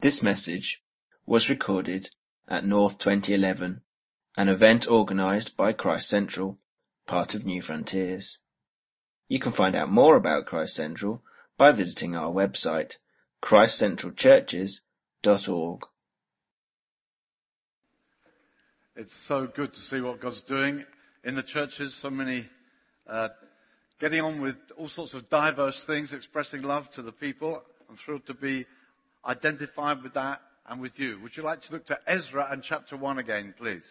This message was recorded at North 2011, an event organized by Christ Central, part of New Frontiers. You can find out more about Christ Central by visiting our website, christcentralchurches.org. It's so good to see what God's doing in the churches. So many uh, getting on with all sorts of diverse things, expressing love to the people. I'm thrilled to be identified with that and with you. Would you like to look to Ezra and chapter 1 again, please?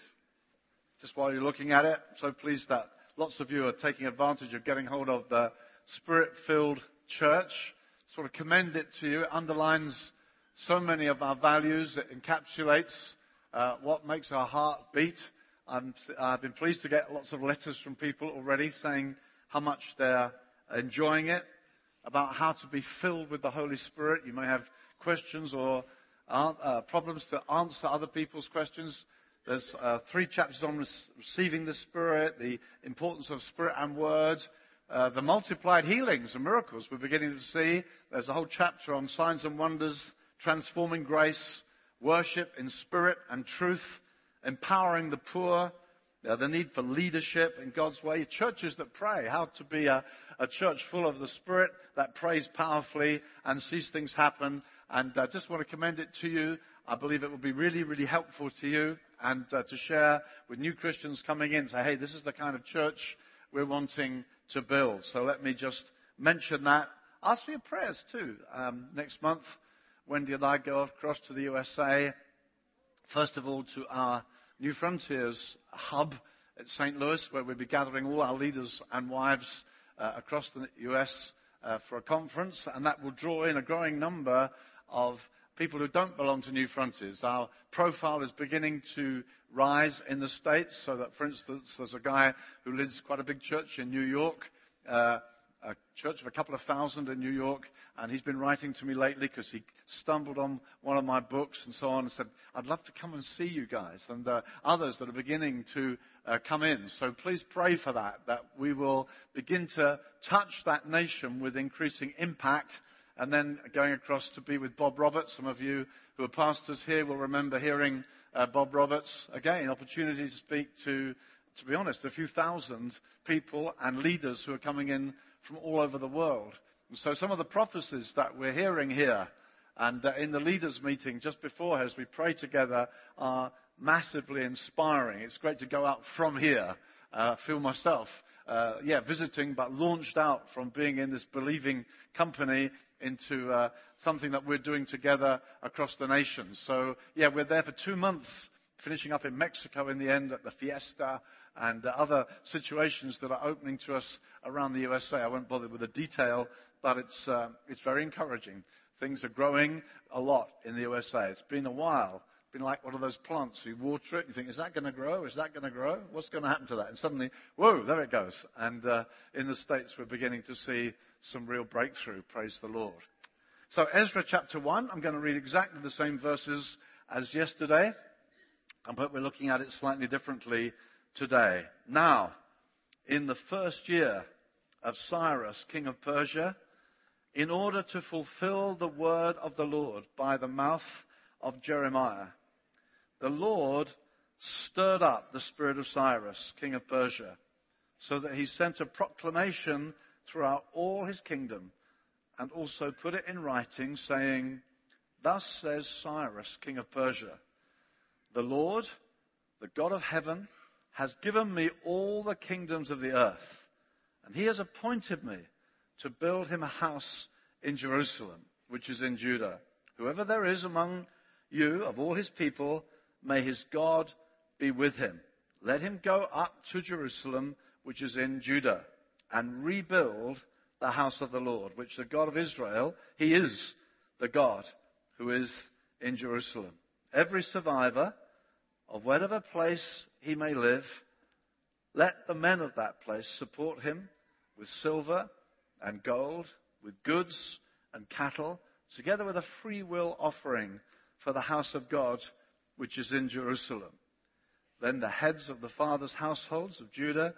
Just while you're looking at it, so pleased that lots of you are taking advantage of getting hold of the spirit-filled church. Sort of commend it to you. It underlines so many of our values. It encapsulates uh, what makes our heart beat. i have been pleased to get lots of letters from people already saying how much they're enjoying it, about how to be filled with the Holy Spirit. You may have questions or uh, problems to answer other people's questions. There's uh, three chapters on receiving the Spirit, the importance of Spirit and Word, uh, the multiplied healings and miracles we're beginning to see. There's a whole chapter on signs and wonders, transforming grace, worship in spirit and truth, empowering the poor, uh, the need for leadership in God's way, churches that pray, how to be a, a church full of the Spirit that prays powerfully and sees things happen. And I uh, just want to commend it to you. I believe it will be really, really helpful to you and uh, to share with new Christians coming in. Say, hey, this is the kind of church we're wanting to build. So let me just mention that. Ask for your prayers too. Um, next month, Wendy and I go across to the USA. First of all, to our New Frontiers hub at St. Louis, where we'll be gathering all our leaders and wives uh, across the US uh, for a conference, and that will draw in a growing number of people who don't belong to New Frontiers. Our profile is beginning to rise in the States, so that, for instance, there's a guy who leads quite a big church in New York. Uh, a church of a couple of thousand in New York, and he's been writing to me lately because he stumbled on one of my books and so on and said, I'd love to come and see you guys, and uh, others that are beginning to uh, come in. So please pray for that, that we will begin to touch that nation with increasing impact and then going across to be with Bob Roberts. Some of you who are pastors here will remember hearing uh, Bob Roberts. Again, opportunity to speak to, to be honest, a few thousand people and leaders who are coming in from all over the world. And so some of the prophecies that we're hearing here and uh, in the leaders meeting just before as we pray together are massively inspiring. It's great to go out from here. Uh, feel myself, uh, yeah, visiting, but launched out from being in this believing company into uh, something that we're doing together across the nations. So, yeah, we're there for two months, finishing up in Mexico in the end at the Fiesta and other situations that are opening to us around the USA. I won't bother with the detail, but it's, uh, it's very encouraging. Things are growing a lot in the USA. It's been a while. It's been like one of those plants. You water it, and you think, is that going to grow? Is that going to grow? What's going to happen to that? And suddenly, whoa, there it goes. And uh, in the States, we're beginning to see some real breakthrough. Praise the Lord. So, Ezra chapter 1, I'm going to read exactly the same verses as yesterday, but we're looking at it slightly differently today. Now, in the first year of Cyrus, king of Persia, in order to fulfill the word of the Lord by the mouth of Jeremiah, the Lord stirred up the spirit of Cyrus, king of Persia, so that he sent a proclamation throughout all his kingdom and also put it in writing, saying, Thus says Cyrus, king of Persia, the Lord, the God of heaven, has given me all the kingdoms of the earth, and he has appointed me to build him a house in Jerusalem, which is in Judah. Whoever there is among you of all his people, may his God be with him. Let him go up to Jerusalem, which is in Judah, and rebuild the house of the Lord, which the God of Israel, he is the God who is in Jerusalem. Every survivor of whatever place he may live, let the men of that place support him with silver and gold, with goods and cattle, together with a free will offering for the house of God, which is in Jerusalem. Then the heads of the fathers' households of Judah,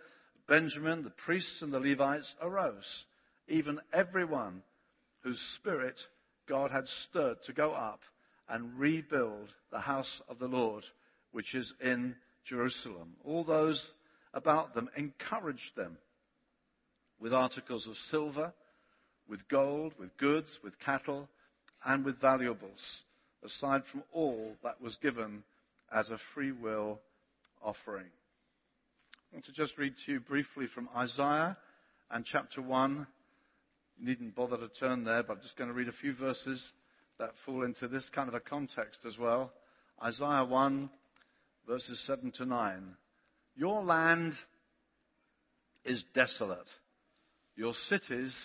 Benjamin, the priests and the Levites arose, even everyone whose spirit God had stirred to go up and rebuild the house of the Lord, which is in Jerusalem. All those about them encouraged them with articles of silver, with gold, with goods, with cattle, and with valuables, aside from all that was given as a free will offering. I want to just read to you briefly from Isaiah and chapter 1. You needn't bother to turn there, but I'm just going to read a few verses that fall into this kind of a context as well. Isaiah 1, verses 7 to 9. Your land is desolate. Your cities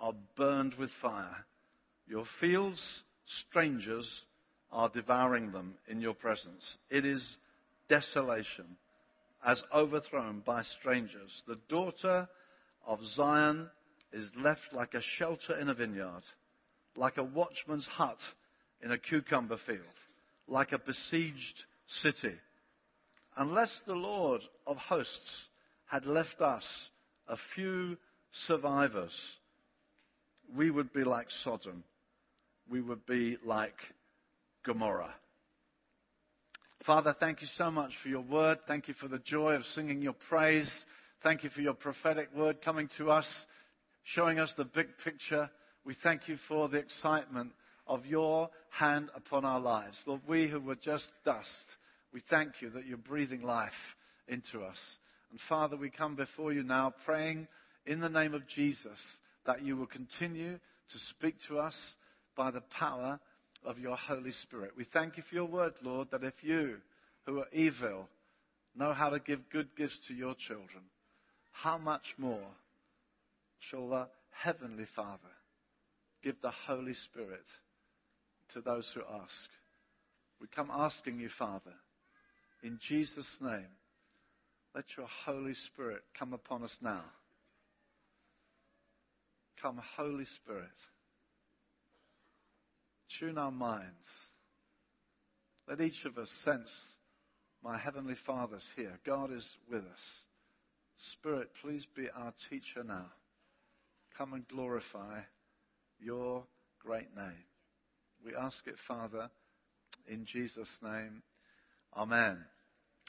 are burned with fire. Your fields, strangers are devouring them in your presence. It is desolation as overthrown by strangers. The daughter of Zion is left like a shelter in a vineyard, like a watchman's hut in a cucumber field, like a besieged city. Unless the Lord of hosts had left us a few survivors, we would be like Sodom. We would be like Gomorrah. Father, thank you so much for your word. Thank you for the joy of singing your praise. Thank you for your prophetic word coming to us, showing us the big picture. We thank you for the excitement of your hand upon our lives. Lord, we who were just dust, we thank you that you're breathing life into us. And Father, we come before you now praying in the name of Jesus that you will continue to speak to us by the power of your Holy Spirit. We thank you for your word, Lord, that if you, who are evil, know how to give good gifts to your children, how much more shall the Heavenly Father give the Holy Spirit to those who ask? We come asking you, Father, in Jesus' name, let your Holy Spirit come upon us now. Come, Holy Spirit. Tune our minds. Let each of us sense my Heavenly Father's here. God is with us. Spirit, please be our teacher now. Come and glorify your great name. We ask it, Father, in Jesus' name. Amen.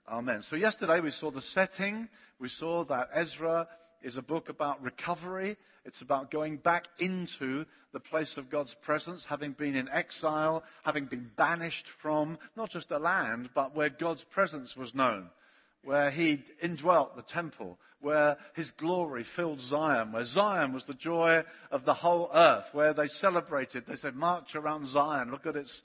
Amen. So yesterday we saw the setting. We saw that Ezra is a book about recovery. It's about going back into the place of God's presence, having been in exile, having been banished from not just a land, but where God's presence was known where he indwelt the temple, where his glory filled Zion, where Zion was the joy of the whole earth, where they celebrated, they said, march around Zion, look at its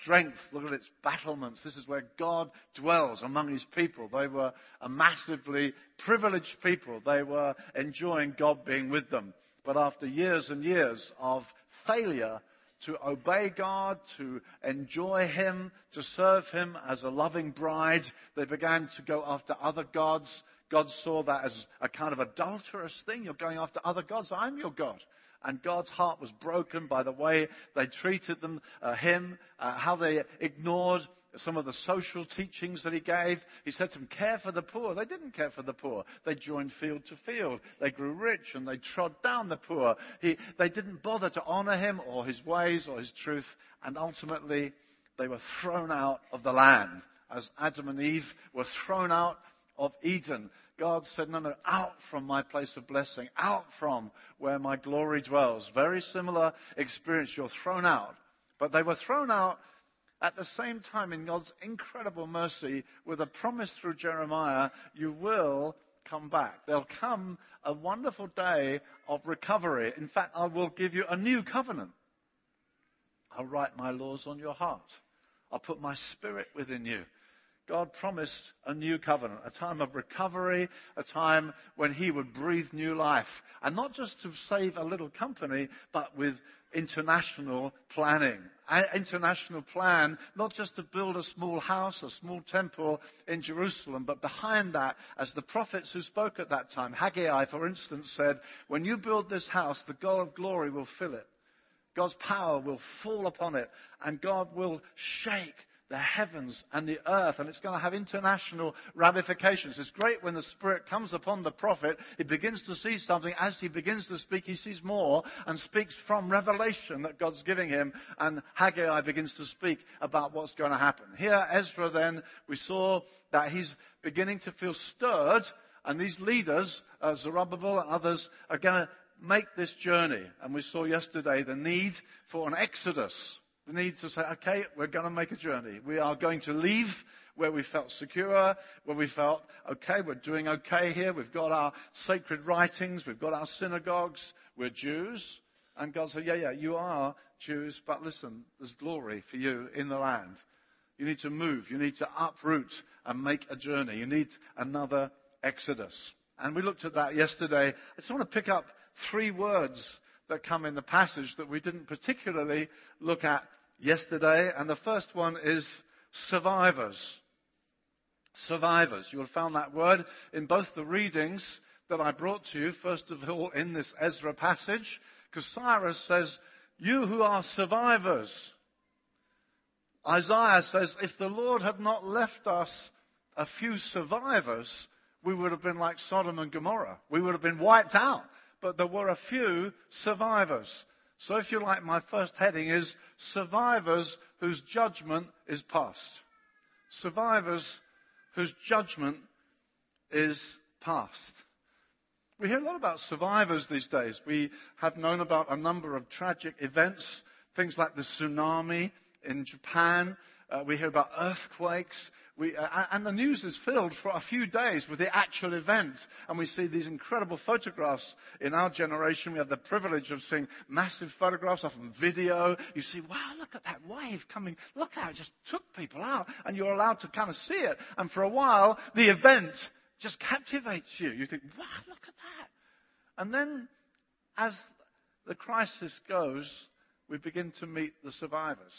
strength, look at its battlements. This is where God dwells among his people. They were a massively privileged people. They were enjoying God being with them. But after years and years of failure, to obey God, to enjoy Him, to serve Him as a loving bride. They began to go after other gods. God saw that as a kind of adulterous thing. You're going after other gods. I'm your God. And God's heart was broken by the way they treated them, uh, Him, uh, how they ignored some of the social teachings that he gave. He said to them, care for the poor. They didn't care for the poor. They joined field to field. They grew rich and they trod down the poor. He, they didn't bother to honor him or his ways or his truth. And ultimately, they were thrown out of the land as Adam and Eve were thrown out of Eden. God said, no, no, out from my place of blessing, out from where my glory dwells. Very similar experience. You're thrown out. But they were thrown out at the same time, in God's incredible mercy, with a promise through Jeremiah, you will come back. There'll come a wonderful day of recovery. In fact, I will give you a new covenant. I'll write my laws on your heart. I'll put my spirit within you. God promised a new covenant, a time of recovery, a time when He would breathe new life. And not just to save a little company, but with international planning. An international plan, not just to build a small house, a small temple in Jerusalem, but behind that, as the prophets who spoke at that time, Haggai, for instance, said, when you build this house, the God of glory will fill it. God's power will fall upon it, and God will shake the heavens and the earth, and it's going to have international ramifications. It's great when the Spirit comes upon the prophet, he begins to see something. As he begins to speak, he sees more and speaks from revelation that God's giving him, and Haggai begins to speak about what's going to happen. Here, Ezra then, we saw that he's beginning to feel stirred, and these leaders, uh, Zerubbabel and others, are going to make this journey. And we saw yesterday the need for an exodus the need to say, okay, we're going to make a journey. We are going to leave where we felt secure, where we felt, okay, we're doing okay here. We've got our sacred writings. We've got our synagogues. We're Jews. And God said, yeah, yeah, you are Jews, but listen, there's glory for you in the land. You need to move. You need to uproot and make a journey. You need another exodus. And we looked at that yesterday. I just want to pick up three words that come in the passage that we didn't particularly look at yesterday. And the first one is survivors. Survivors. You will have found that word in both the readings that I brought to you, first of all in this Ezra passage, because Cyrus says, You who are survivors. Isaiah says, If the Lord had not left us a few survivors, we would have been like Sodom and Gomorrah. We would have been wiped out but there were a few survivors. So if you like, my first heading is survivors whose judgment is past. Survivors whose judgment is past. We hear a lot about survivors these days. We have known about a number of tragic events, things like the tsunami in Japan. Uh, we hear about earthquakes. We, uh, and the news is filled for a few days with the actual event. And we see these incredible photographs. In our generation, we have the privilege of seeing massive photographs, often video. You see, wow, look at that wave coming. Look how it just took people out. And you're allowed to kind of see it. And for a while, the event just captivates you. You think, wow, look at that. And then, as the crisis goes, we begin to meet the survivors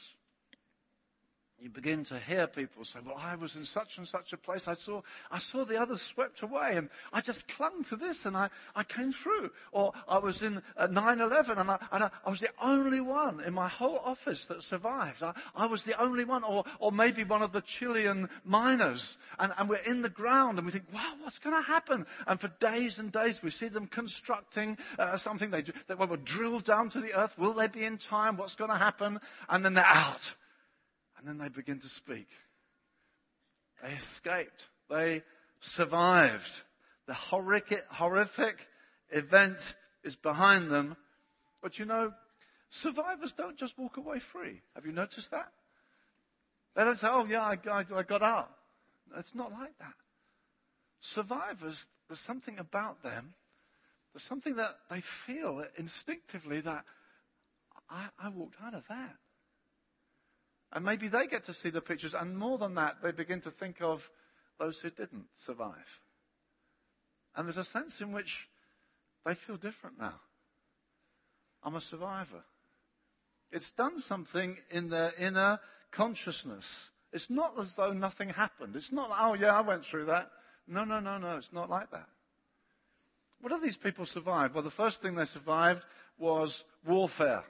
you begin to hear people say, well, I was in such and such a place. I saw, I saw the others swept away and I just clung to this and I, I came through. Or I was in 9-11 and, I, and I, I, was the only one in my whole office that survived. I, I was the only one. Or, or maybe one of the Chilean miners. And, and we're in the ground and we think, wow, what's going to happen? And for days and days we see them constructing uh, something. They, they will drill down to the earth. Will they be in time? What's going to happen? And then they're out. And then they begin to speak. They escaped. They survived. The horrific, horrific event is behind them. But you know, survivors don't just walk away free. Have you noticed that? They don't say, oh, yeah, I, I, I got out. It's not like that. Survivors, there's something about them. There's something that they feel instinctively that I, I walked out of that. And maybe they get to see the pictures, and more than that, they begin to think of those who didn't survive. And there's a sense in which they feel different now. I'm a survivor. It's done something in their inner consciousness. It's not as though nothing happened. It's not, oh yeah, I went through that. No, no, no, no, it's not like that. What do these people survive? Well, the first thing they survived was warfare.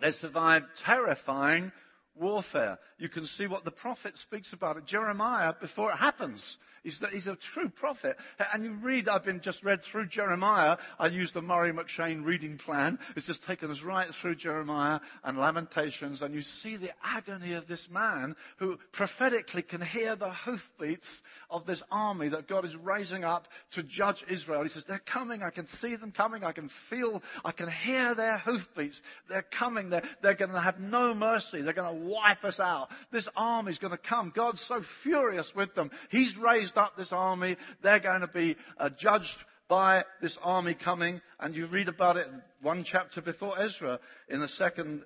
They survived terrifying warfare. You can see what the prophet speaks about it. Jeremiah, before it happens, he's, the, he's a true prophet. And you read, I've been just read through Jeremiah. I used the Murray M'Cheyne reading plan. It's just taken us right through Jeremiah and Lamentations. And you see the agony of this man who prophetically can hear the hoofbeats of this army that God is raising up to judge Israel. He says, they're coming. I can see them coming. I can feel, I can hear their hoofbeats. They're coming. They're, they're going to have no mercy. They're going to wipe us out. This army's going to come. God's so furious with them. He's raised up this army. They're going to be uh, judged by this army coming. And you read about it one chapter before Ezra in the second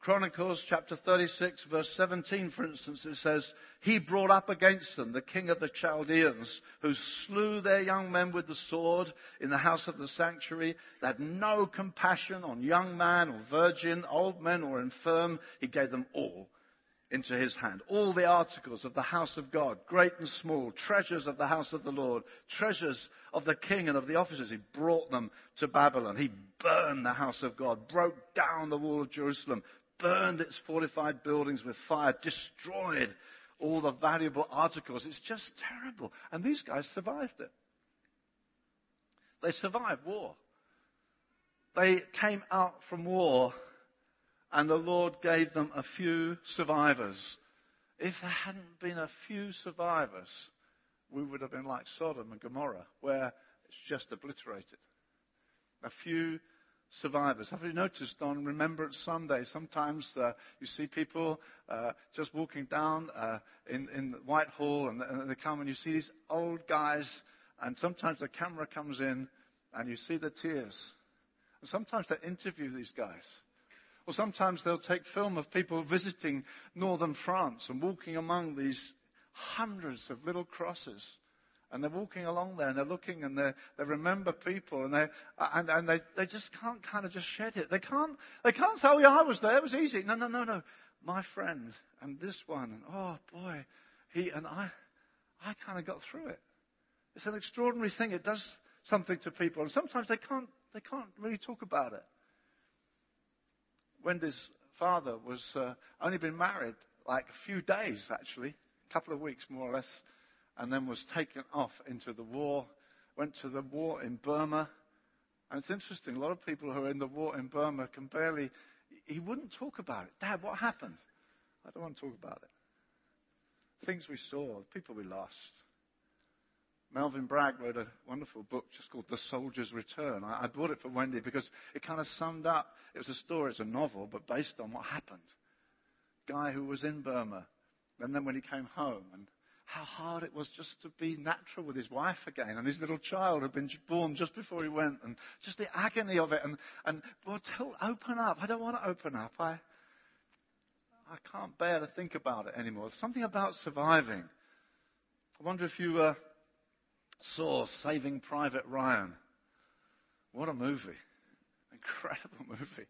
Chronicles chapter 36 verse 17, for instance, it says, He brought up against them the king of the Chaldeans, who slew their young men with the sword in the house of the sanctuary. They had no compassion on young man or virgin, old men or infirm. He gave them all into his hand. All the articles of the house of God, great and small, treasures of the house of the Lord, treasures of the king and of the officers, he brought them to Babylon. He burned the house of God, broke down the wall of Jerusalem, burned its fortified buildings with fire, destroyed all the valuable articles. It's just terrible. And these guys survived it. They survived war. They came out from war and the Lord gave them a few survivors. If there hadn't been a few survivors, we would have been like Sodom and Gomorrah, where it's just obliterated. A few survivors. Have you noticed on Remembrance Sunday, sometimes uh, you see people uh, just walking down uh, in, in Whitehall and, and they come and you see these old guys and sometimes the camera comes in and you see the tears. And sometimes they interview these guys. Or sometimes they'll take film of people visiting northern France and walking among these hundreds of little crosses. And they're walking along there and they're looking and they they remember people and they and, and they, they just can't kind of just shed it. They can't they can't say, Oh yeah, I was there, it was easy. No, no, no, no. My friend and this one and oh boy, he and I I kind of got through it. It's an extraordinary thing. It does something to people and sometimes they can't they can't really talk about it. Wendy's father was uh, only been married like a few days actually, a couple of weeks more or less and then was taken off into the war, went to the war in Burma. And it's interesting, a lot of people who are in the war in Burma can barely, he wouldn't talk about it. Dad, what happened? I don't want to talk about it. Things we saw, people we lost. Melvin Bragg wrote a wonderful book just called The Soldier's Return. I, I bought it for Wendy because it kind of summed up. It was a story, it's a novel, but based on what happened. Guy who was in Burma, and then when he came home, and how hard it was just to be natural with his wife again. And his little child had been born just before he went. And just the agony of it. And, and well, tell, open up. I don't want to open up. I, I can't bear to think about it anymore. There's something about surviving. I wonder if you uh, saw Saving Private Ryan. What a movie. Incredible movie.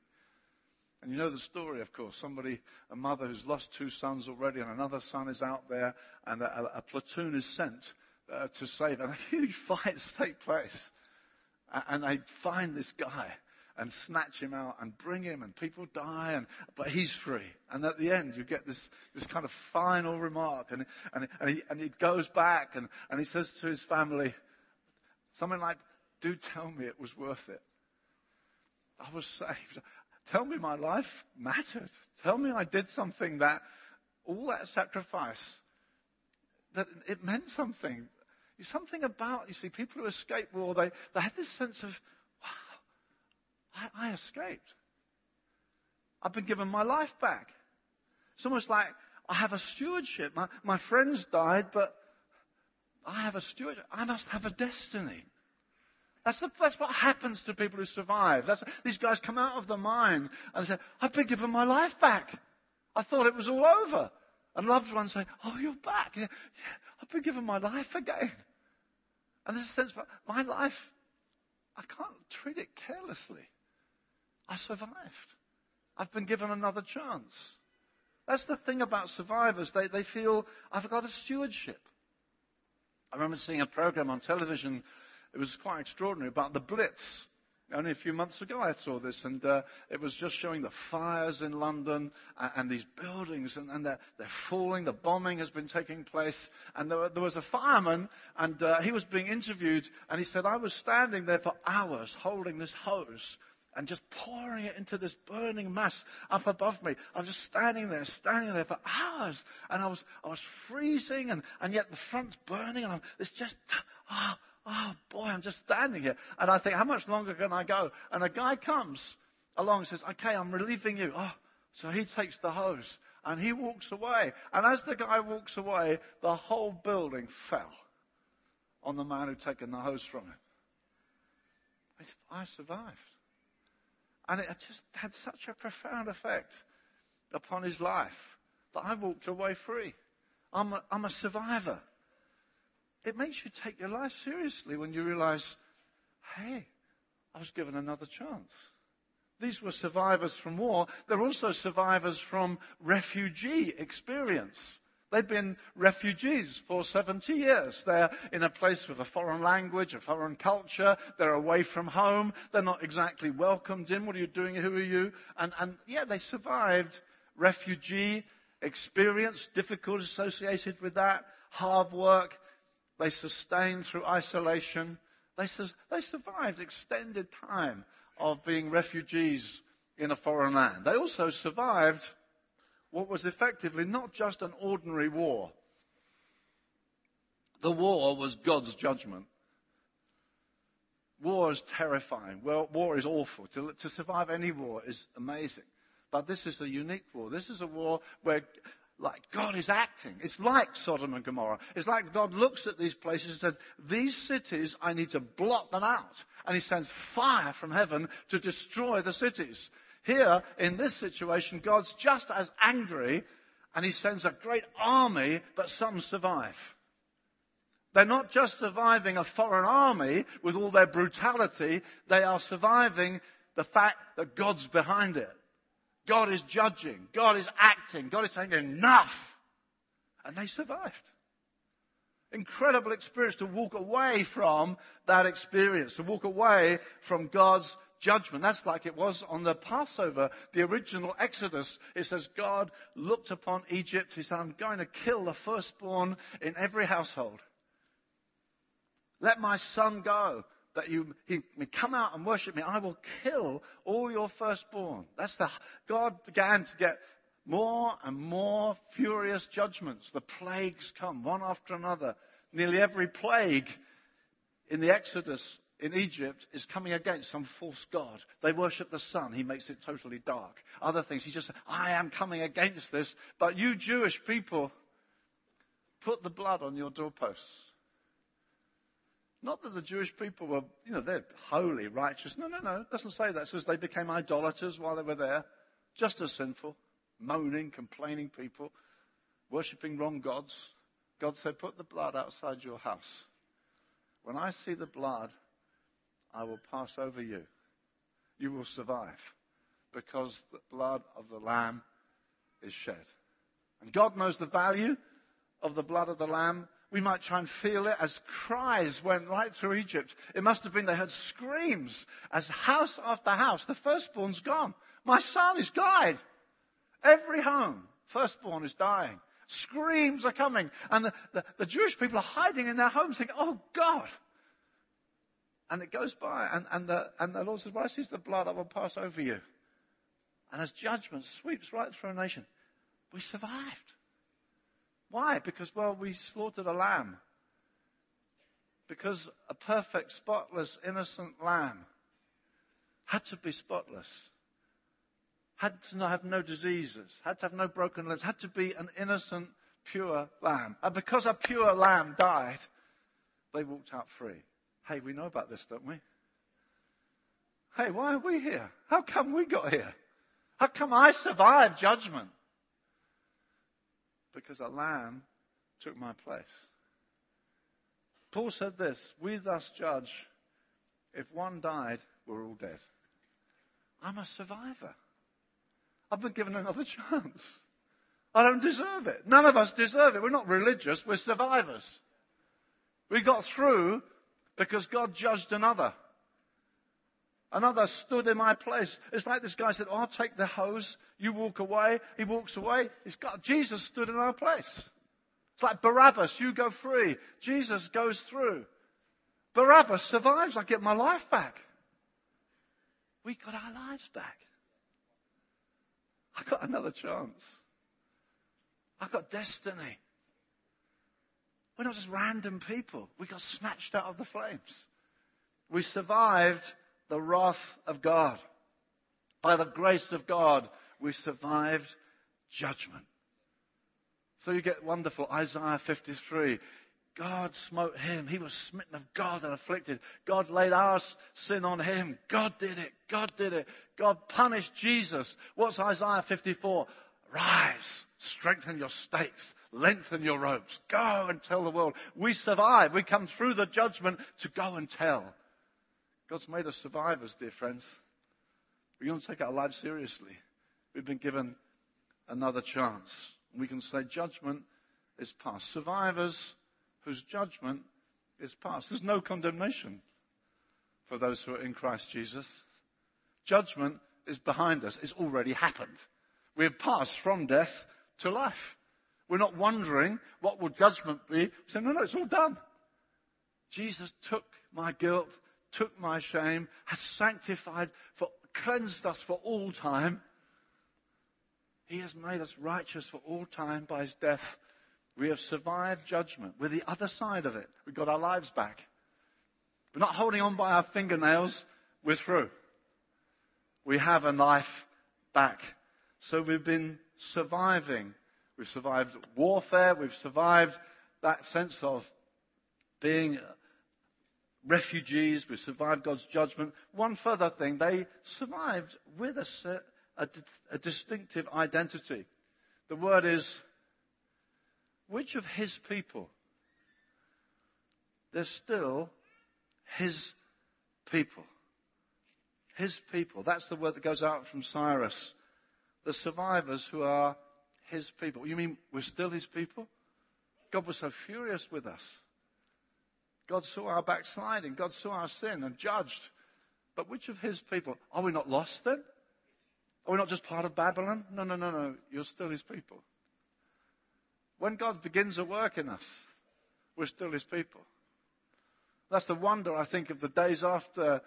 And you know the story, of course. Somebody, a mother who's lost two sons already, and another son is out there, and a, a platoon is sent uh, to save. And a huge fight take place. And they find this guy and snatch him out and bring him, and people die, and, but he's free. And at the end, you get this, this kind of final remark, and, and, and, he, and he goes back and, and he says to his family something like, Do tell me it was worth it. I was saved. Tell me my life mattered. Tell me I did something that, all that sacrifice, that it meant something. Something about, you see, people who escape war, they, they have this sense of, wow, I, I escaped. I've been given my life back. It's almost like I have a stewardship. My, my friends died, but I have a stewardship. I must have a destiny. That's, the, that's what happens to people who survive. That's, these guys come out of the mine and say, I've been given my life back. I thought it was all over. And loved ones say, Oh, you're back. Yeah, I've been given my life again. And there's a sense, of my life, I can't treat it carelessly. I survived. I've been given another chance. That's the thing about survivors. They, they feel, I've got a stewardship. I remember seeing a program on television it was quite extraordinary about the Blitz. Only a few months ago I saw this, and uh, it was just showing the fires in London and, and these buildings, and, and they're, they're, falling. The bombing has been taking place, and there, there was a fireman, and uh, he was being interviewed, and he said, "I was standing there for hours holding this hose." and just pouring it into this burning mass up above me. I was just standing there, standing there for hours, and I was, I was freezing, and, and yet the front's burning, and I'm, it's just, oh, oh boy, I'm just standing here. And I think, how much longer can I go? And a guy comes along and says, okay, I'm relieving you. Oh, so he takes the hose and he walks away. And as the guy walks away, the whole building fell on the man who'd taken the hose from him. I survived. And it just had such a profound effect upon his life that I walked away free. I'm a, I'm a survivor it makes you take your life seriously when you realize, hey, I was given another chance. These were survivors from war. They're also survivors from refugee experience. They've been refugees for 70 years. They're in a place with a foreign language, a foreign culture. They're away from home. They're not exactly welcomed in. What are you doing? Who are you? And, and yeah, they survived refugee experience, difficulties associated with that, hard work. They sustained through isolation. They, su- they survived extended time of being refugees in a foreign land. They also survived what was effectively not just an ordinary war. The war was God's judgment. War is terrifying. Well, war is awful. To, to survive any war is amazing. But this is a unique war. This is a war where like God is acting. It's like Sodom and Gomorrah. It's like God looks at these places and says, these cities, I need to blot them out. And he sends fire from heaven to destroy the cities. Here, in this situation, God's just as angry and he sends a great army, but some survive. They're not just surviving a foreign army with all their brutality, they are surviving the fact that God's behind it. God is judging. God is acting. God is saying enough. And they survived. Incredible experience to walk away from that experience, to walk away from God's judgment. That's like it was on the Passover, the original Exodus. It says God looked upon Egypt. He said, I'm going to kill the firstborn in every household. Let my son go that you he come out and worship me. I will kill all your firstborn. That's the God began to get more and more furious judgments. The plagues come one after another. Nearly every plague in the Exodus in Egypt is coming against some false god. They worship the sun. He makes it totally dark. Other things. He just I am coming against this. But you Jewish people, put the blood on your doorposts. Not that the Jewish people were, you know, they're holy, righteous. No, no, no. It doesn't say that. It says they became idolaters while they were there. Just as sinful. Moaning, complaining people. Worshipping wrong gods. God said, put the blood outside your house. When I see the blood, I will pass over you. You will survive because the blood of the Lamb is shed. And God knows the value of the blood of the Lamb we might try and feel it as cries went right through Egypt. It must have been they heard screams as house after house, the firstborn's gone. My son is died. Every home, firstborn is dying. Screams are coming. And the, the, the Jewish people are hiding in their homes thinking, oh God. And it goes by, and, and, the, and the Lord says, When I see the blood, I will pass over you. And as judgment sweeps right through a nation, we survived. Why? Because, well, we slaughtered a lamb. Because a perfect, spotless, innocent lamb had to be spotless. Had to have no diseases. Had to have no broken limbs. Had to be an innocent, pure lamb. And because a pure lamb died, they walked out free. Hey, we know about this, don't we? Hey, why are we here? How come we got here? How come I survived judgment? Because a lamb took my place. Paul said this We thus judge if one died, we're all dead. I'm a survivor. I've been given another chance. I don't deserve it. None of us deserve it. We're not religious, we're survivors. We got through because God judged another. Another stood in my place. It's like this guy said, oh, I'll take the hose. You walk away. He walks away. It's got, Jesus stood in our place. It's like Barabbas. You go free. Jesus goes through. Barabbas survives. I get my life back. We got our lives back. I got another chance. I got destiny. We're not just random people. We got snatched out of the flames. We survived the wrath of God. By the grace of God, we survived judgment. So you get wonderful Isaiah 53. God smote him. He was smitten of God and afflicted. God laid our sin on him. God did it. God did it. God punished Jesus. What's Isaiah 54? Rise, strengthen your stakes, lengthen your ropes, go and tell the world. We survive. We come through the judgment to go and tell. God's made us survivors, dear friends. Going to take our lives seriously. We've been given another chance. We can say judgment is past. Survivors whose judgment is past. There's no condemnation for those who are in Christ Jesus. Judgment is behind us. It's already happened. We've passed from death to life. We're not wondering what will judgment be. We say, no, no, it's all done. Jesus took my guilt, took my shame, has sanctified, for, cleansed us for all time. He has made us righteous for all time by his death. We have survived judgment. We're the other side of it. We've got our lives back. We're not holding on by our fingernails. We're through. We have a life back. So we've been surviving. We've survived warfare. We've survived that sense of being refugees. We've survived God's judgment. One further thing, they survived with a, a, a distinctive identity. The word is, which of his people? They're still his people. His people. That's the word that goes out from Cyrus. The survivors who are his people. You mean we're still his people? God was so furious with us. God saw our backsliding. God saw our sin and judged. But which of his people? Are we not lost then? Are we not just part of Babylon? No, no, no, no. You're still his people. When God begins a work in us, we're still his people. That's the wonder, I think, of the days after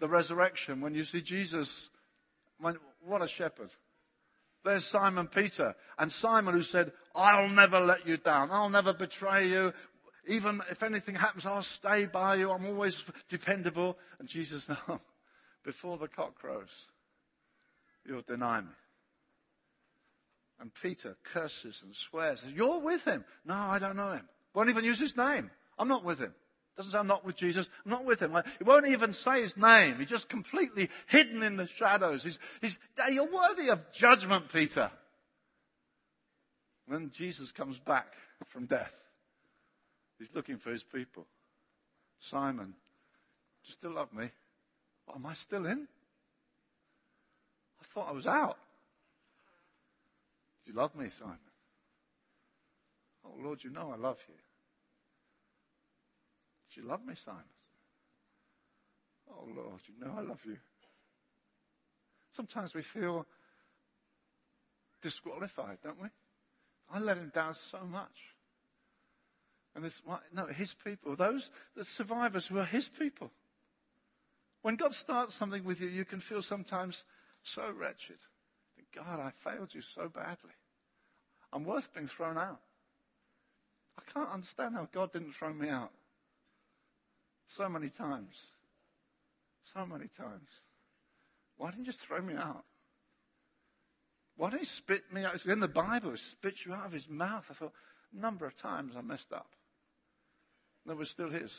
the resurrection when you see Jesus. When, what a shepherd. There's Simon Peter. And Simon who said, I'll never let you down. I'll never betray you. Even if anything happens, I'll stay by you. I'm always dependable. And Jesus, no. Before the cock crows, you'll deny me. And Peter curses and swears. You're with him. No, I don't know him. Won't even use his name. I'm not with him. Doesn't say I'm not with Jesus. I'm not with him. He won't even say his name. He's just completely hidden in the shadows. He's, he's, you're worthy of judgment, Peter. When Jesus comes back from death, he's looking for his people. Simon, do you still love me? Oh, am I still in? I thought I was out. Do you love me, Simon? Oh, Lord, you know I love you. Do you love me, Simon? Oh, Lord, you know I love you. Sometimes we feel disqualified, don't we? I let him down so much. And this, no, his people, those, the survivors who are his people. When God starts something with you, you can feel sometimes so wretched. God, I failed you so badly. I'm worth being thrown out. I can't understand how God didn't throw me out. So many times. So many times. Why didn't you just throw me out? Why didn't he spit me out? It's in the Bible. He spit you out of his mouth. I thought, a number of times I messed up. That was still his.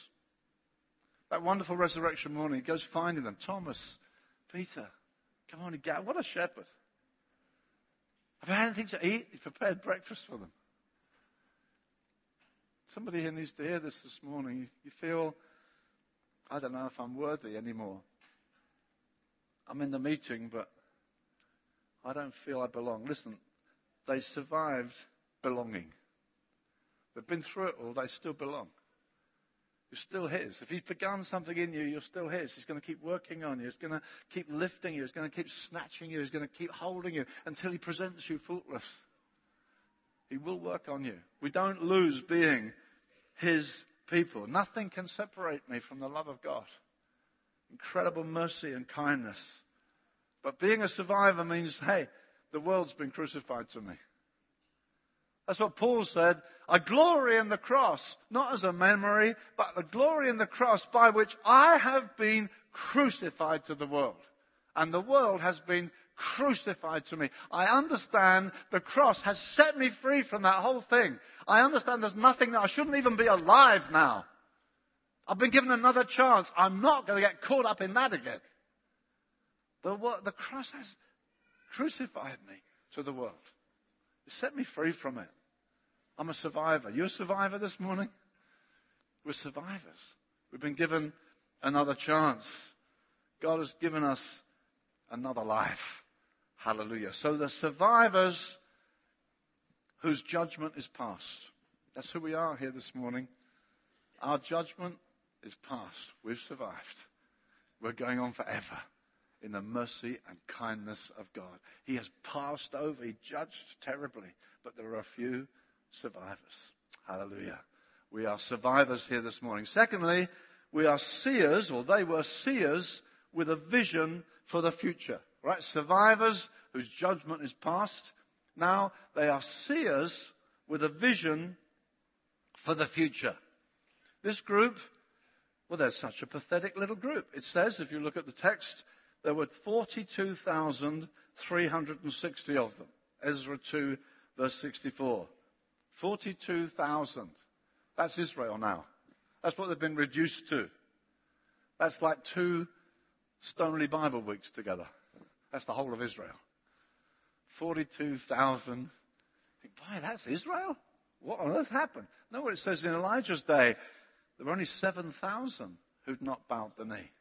That wonderful resurrection morning, he goes finding them. Thomas, Peter, come on, Gad. What a shepherd. Have you had anything to eat? He prepared breakfast for them. Somebody here needs to hear this this morning. You feel I don't know if I'm worthy anymore. I'm in the meeting, but I don't feel I belong. Listen, they survived belonging. They've been through it all, they still belong. You're still His. If He's begun something in you, you're still His. He's going to keep working on you. He's going to keep lifting you. He's going to keep snatching you. He's going to keep holding you until He presents you faultless. He will work on you. We don't lose being His people. Nothing can separate me from the love of God. Incredible mercy and kindness. But being a survivor means, hey, the world's been crucified to me. That's what Paul said. I glory in the cross, not as a memory, but the glory in the cross by which I have been crucified to the world. And the world has been crucified to me. I understand the cross has set me free from that whole thing. I understand there's nothing that I shouldn't even be alive now. I've been given another chance. I'm not going to get caught up in that again. The, the cross has crucified me to the world. It set me free from it. I'm a survivor. You're a survivor this morning? We're survivors. We've been given another chance. God has given us another life. Hallelujah. So the survivors whose judgment is past. That's who we are here this morning. Our judgment is past. We've survived. We're going on forever in the mercy and kindness of God. He has passed over, he judged terribly, but there are a few survivors. Hallelujah. We are survivors here this morning. Secondly, we are seers, or they were seers with a vision for the future. Right? Survivors whose judgment is past. Now they are seers with a vision for the future. This group, well, they're such a pathetic little group. It says, if you look at the text, there were 42,360 of them. Ezra 2, verse 64. 42,000. That's Israel now. That's what they've been reduced to. That's like two Stoneleigh Bible weeks together. That's the whole of Israel. 42,000. Think, boy, that's Israel? What on earth happened? No, what it says in Elijah's day, there were only 7,000 who'd not bowed the knee.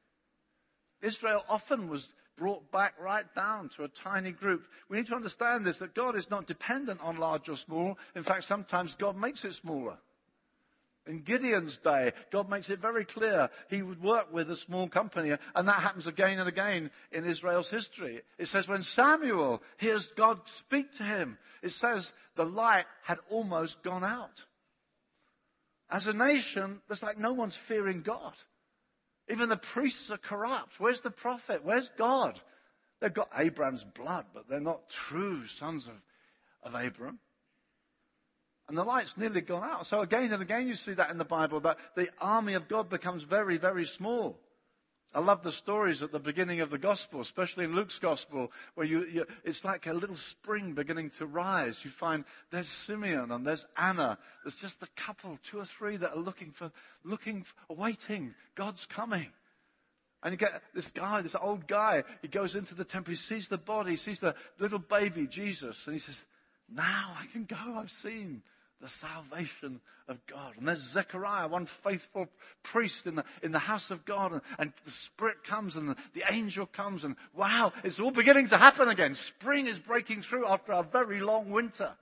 Israel often was brought back right down to a tiny group. We need to understand this, that God is not dependent on large or small. In fact, sometimes God makes it smaller. In Gideon's day, God makes it very clear he would work with a small company, and that happens again and again in Israel's history. It says when Samuel hears God speak to him, it says the light had almost gone out. As a nation, there's like no one's fearing God. Even the priests are corrupt. Where's the prophet? Where's God? They've got Abraham's blood, but they're not true sons of, of Abraham. And the light's nearly gone out. So again and again you see that in the Bible, that the army of God becomes very, very small. I love the stories at the beginning of the gospel, especially in Luke's gospel, where you, you, it's like a little spring beginning to rise. You find there's Simeon and there's Anna. There's just a couple, two or three that are looking for, looking, waiting. God's coming. And you get this guy, this old guy, he goes into the temple, he sees the body, he sees the little baby, Jesus, and he says, now I can go, I've seen the salvation of God. And there's Zechariah, one faithful priest in the, in the house of God, and, and the Spirit comes and the, the angel comes, and wow, it's all beginning to happen again. Spring is breaking through after a very long winter.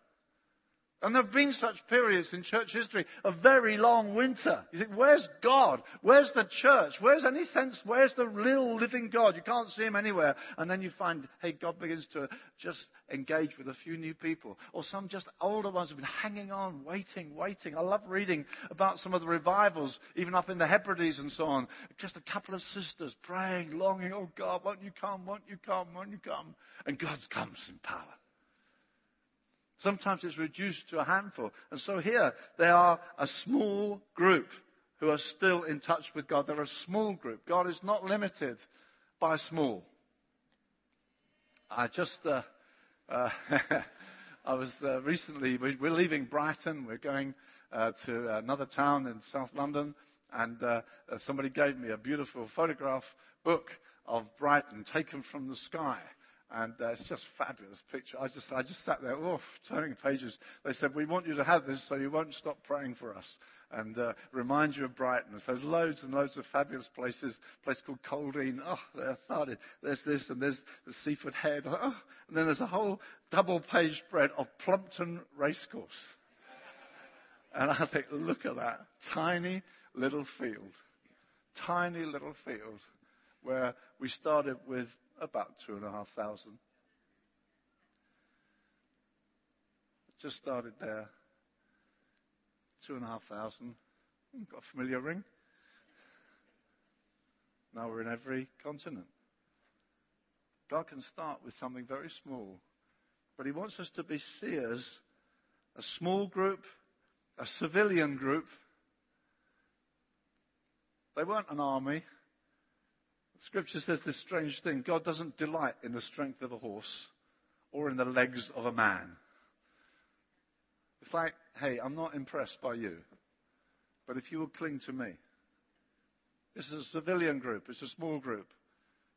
And there have been such periods in church history, a very long winter. You think, where's God? Where's the church? Where's any sense? Where's the real living God? You can't see him anywhere. And then you find, hey, God begins to just engage with a few new people. Or some just older ones have been hanging on, waiting, waiting. I love reading about some of the revivals, even up in the Hebrides and so on. Just a couple of sisters praying, longing, oh God, won't you come? Won't you come? Won't you come? And God comes in power. Sometimes it's reduced to a handful. And so here, they are a small group who are still in touch with God. They're a small group. God is not limited by small. I just, uh, uh, I was uh, recently, we're leaving Brighton. We're going uh, to another town in South London. And uh, somebody gave me a beautiful photograph book of Brighton taken from the sky. And uh, it's just fabulous picture. I just, I just sat there, oof, turning pages. They said, we want you to have this so you won't stop praying for us. And uh, remind you of Brighton. So there's loads and loads of fabulous places. A place called Coldean. Oh, there I started. There's this and there's the Seaford Head. Oh, and then there's a whole double page spread of Plumpton Racecourse. And I think, look at that. Tiny little field. Tiny little field where we started with about two and a half thousand. Just started there. Two and a half thousand. Hmm, got a familiar ring. Now we're in every continent. God can start with something very small, but He wants us to be seers, a small group, a civilian group. They weren't an army. Scripture says this strange thing God doesn't delight in the strength of a horse or in the legs of a man. It's like, hey, I'm not impressed by you, but if you will cling to me. This is a civilian group, it's a small group.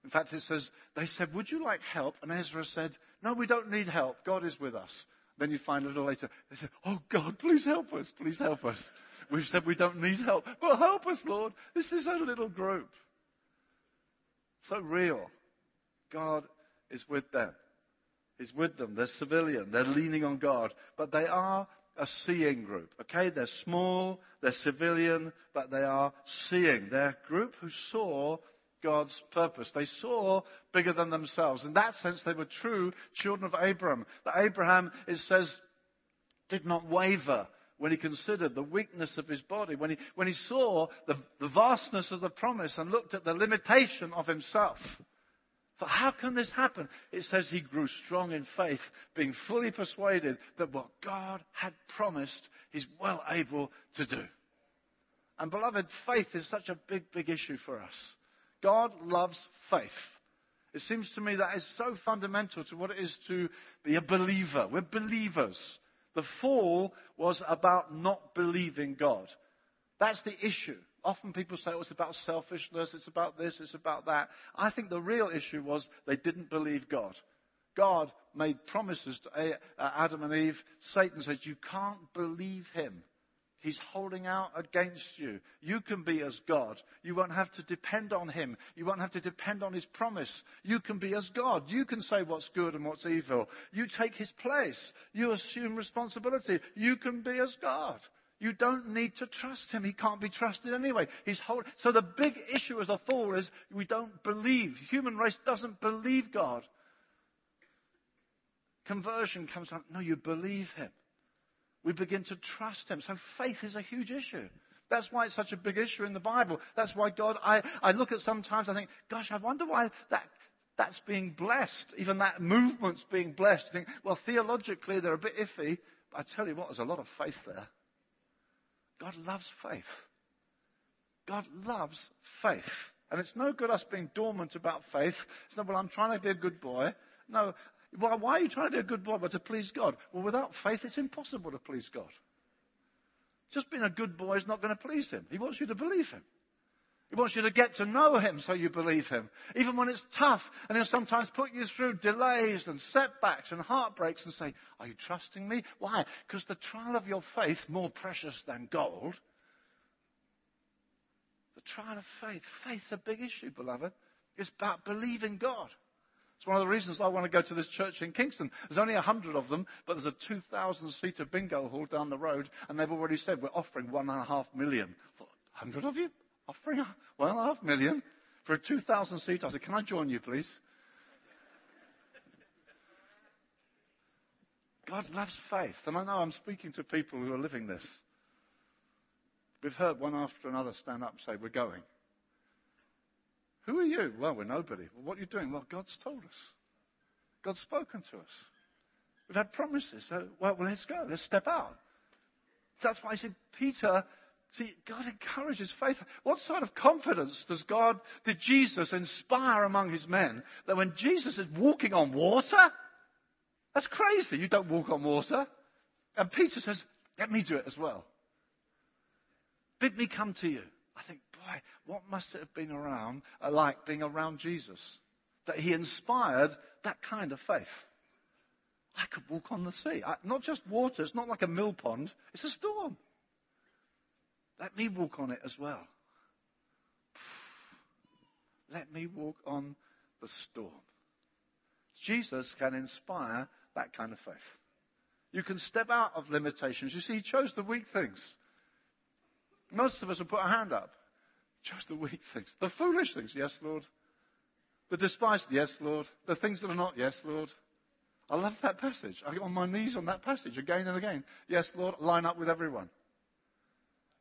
In fact, it says, they said, Would you like help? And Ezra said, No, we don't need help. God is with us. Then you find a little later, they said, Oh God, please help us. Please help us. We've said we don't need help. Well, help us, Lord. This is a little group so real. God is with them. He's with them. They're civilian. They're leaning on God. But they are a seeing group. Okay? They're small, they're civilian, but they are seeing. They're a group who saw God's purpose. They saw bigger than themselves. In that sense, they were true children of Abraham. That Abraham, it says, did not waver when he considered the weakness of his body, when he, when he saw the, the vastness of the promise and looked at the limitation of himself. For how can this happen? It says he grew strong in faith, being fully persuaded that what God had promised, he's well able to do. And beloved, faith is such a big, big issue for us. God loves faith. It seems to me that is so fundamental to what it is to be a believer. We're believers. The fall was about not believing God. That's the issue. Often people say, oh, it's about selfishness, it's about this, it's about that. I think the real issue was they didn't believe God. God made promises to uh, Adam and Eve. Satan said, You can't believe him. He's holding out against you. You can be as God. You won't have to depend on Him. You won't have to depend on His promise. You can be as God. You can say what's good and what's evil. You take His place. You assume responsibility. You can be as God. You don't need to trust Him. He can't be trusted anyway. He's so the big issue as a fall is we don't believe. Human race doesn't believe God. Conversion comes out. No, you believe Him. We begin to trust Him. So faith is a huge issue. That's why it's such a big issue in the Bible. That's why God, I, I look at sometimes, I think, gosh, I wonder why that, that's being blessed. Even that movement's being blessed. You think, well, theologically they're a bit iffy. But I tell you what, there's a lot of faith there. God loves faith. God loves faith. And it's no good us being dormant about faith. It's not, well, I'm trying to be a good boy. No, why, why are you trying to be a good boy? But to please God. Well, without faith, it's impossible to please God. Just being a good boy is not going to please Him. He wants you to believe Him. He wants you to get to know Him so you believe Him. Even when it's tough, and He'll sometimes put you through delays and setbacks and heartbreaks and say, Are you trusting me? Why? Because the trial of your faith, more precious than gold, the trial of faith, faith's a big issue, beloved. It's about believing God. It's one of the reasons I want to go to this church in Kingston. There's only a hundred of them, but there's a 2,000 seater bingo hall down the road, and they've already said we're offering one and a half million. I thought, hundred of you? Offering one and a half million for a 2,000 seat? I said, can I join you, please? God loves faith, and I know I'm speaking to people who are living this. We've heard one after another stand up and say, we're going. Who are you? Well, we're nobody. Well, what are you doing? Well, God's told us. God's spoken to us. We've had promises. So, well, let's go. Let's step out. That's why I said, Peter, see, God encourages faith. What sort of confidence does God, did Jesus inspire among his men that when Jesus is walking on water, that's crazy. You don't walk on water. And Peter says, let me do it as well. Bid me come to you. I think, what must it have been around uh, like being around Jesus? That he inspired that kind of faith. I could walk on the sea. I, not just water, it's not like a mill pond, it's a storm. Let me walk on it as well. Let me walk on the storm. Jesus can inspire that kind of faith. You can step out of limitations. You see, he chose the weak things. Most of us will put our hand up. Just the weak things. The foolish things, yes, Lord. The despised, yes, Lord. The things that are not, yes, Lord. I love that passage. I get on my knees on that passage again and again. Yes, Lord, line up with everyone.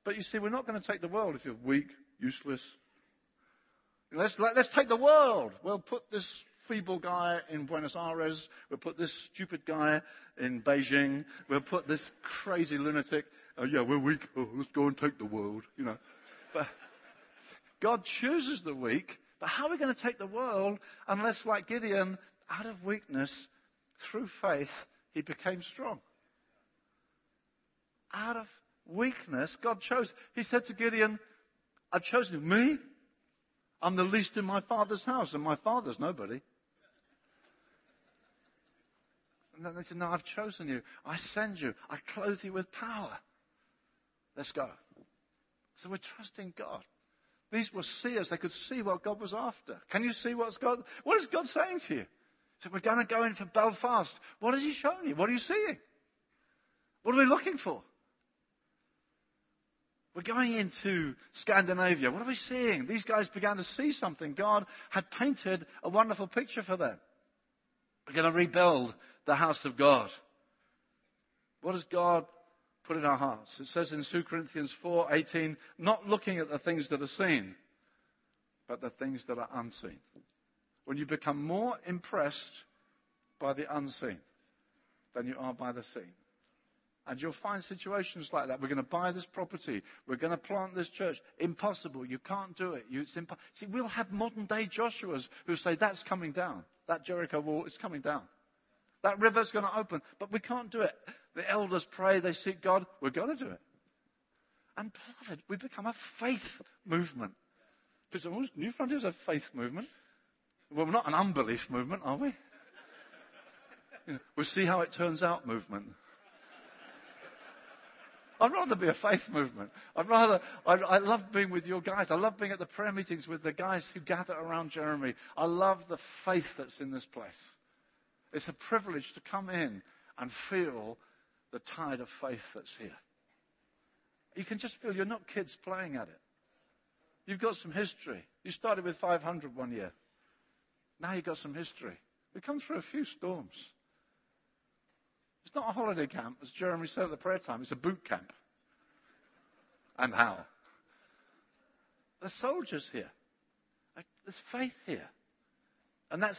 But you see, we're not going to take the world if you're weak, useless. Let's, let, us let us take the world. We'll put this feeble guy in Buenos Aires. We'll put this stupid guy in Beijing. We'll put this crazy lunatic. Oh, yeah, we're weak. Oh, let's go and take the world. You know. But God chooses the weak. But how are we going to take the world unless, like Gideon, out of weakness, through faith, he became strong? Out of weakness, God chose. He said to Gideon, I've chosen you. me. I'm the least in my father's house, and my father's nobody. And then they said, No, I've chosen you. I send you. I clothe you with power. Let's go. So we're trusting God. These were seers. They could see what God was after. Can you see what's God? What is God saying to you? So we're going to go into Belfast. What is He showing you? What are you seeing? What are we looking for? We're going into Scandinavia. What are we seeing? These guys began to see something. God had painted a wonderful picture for them. We're going to rebuild the house of God. What does God put in our hearts? It says in 2 Corinthians 4:18, not looking at the things that are seen, but the things that are unseen. When you become more impressed by the unseen than you are by the seen. And you'll find situations like that. We're going to buy this property. We're going to plant this church. Impossible. You can't do it. You, impo- See, we'll have modern day Joshuas who say that's coming down. That Jericho wall is coming down. That river's going to open. But we can't do it. The elders pray. They seek God. We're going to do it. And beloved, we become a faith movement. Oh, Newfrontiers a faith movement. Well, we're not an unbelief movement, are we? You know, we'll see how it turns out movement. I'd rather be a faith movement. I'd rather, I, I love being with your guys. I love being at the prayer meetings with the guys who gather around Jeremy. I love the faith that's in this place. It's a privilege to come in and feel the tide of faith that's here. You can just feel you're not kids playing at it. You've got some history. You started with 500 one year. Now you've got some history. We've come through a few storms. It's not a holiday camp, as Jeremy said at the prayer time. It's a boot camp. And how? There's soldiers here. There's faith here. And that's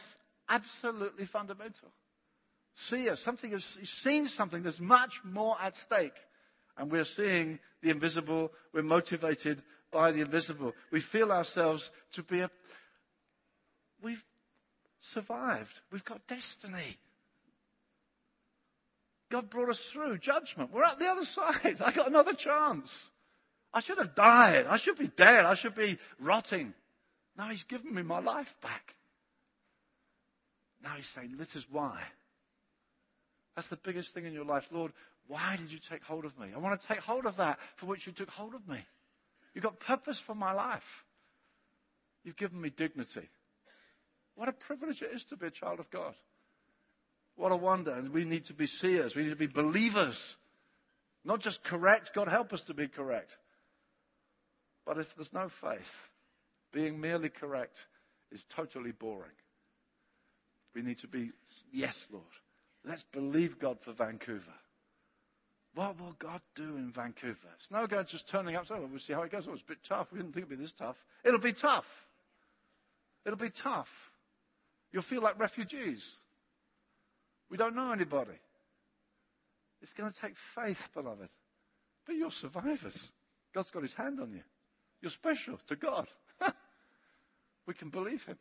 absolutely fundamental. See us. Something is, seen something. There's much more at stake. And we're seeing the invisible. We're motivated by the invisible. We feel ourselves to be a. We've survived. We've got destiny. God brought us through judgment. We're at the other side. I got another chance. I should have died. I should be dead. I should be rotting. Now He's given me my life back. Now He's saying, This is why. That's the biggest thing in your life. Lord, why did you take hold of me? I want to take hold of that for which you took hold of me. You've got purpose for my life. You've given me dignity. What a privilege it is to be a child of God. What a wonder. And we need to be seers. We need to be believers. Not just correct. God help us to be correct. But if there's no faith, being merely correct is totally boring. We need to be, yes, Lord. Let's believe God for Vancouver. What will God do in Vancouver? It's no good just turning up. So we'll see how it goes. Oh, it's a bit tough. We didn't think it'd be this tough. It'll be tough. It'll be tough. You'll feel like refugees. We don't know anybody. It's going to take faith, beloved. But you're survivors. God's got his hand on you. You're special to God. we can believe him.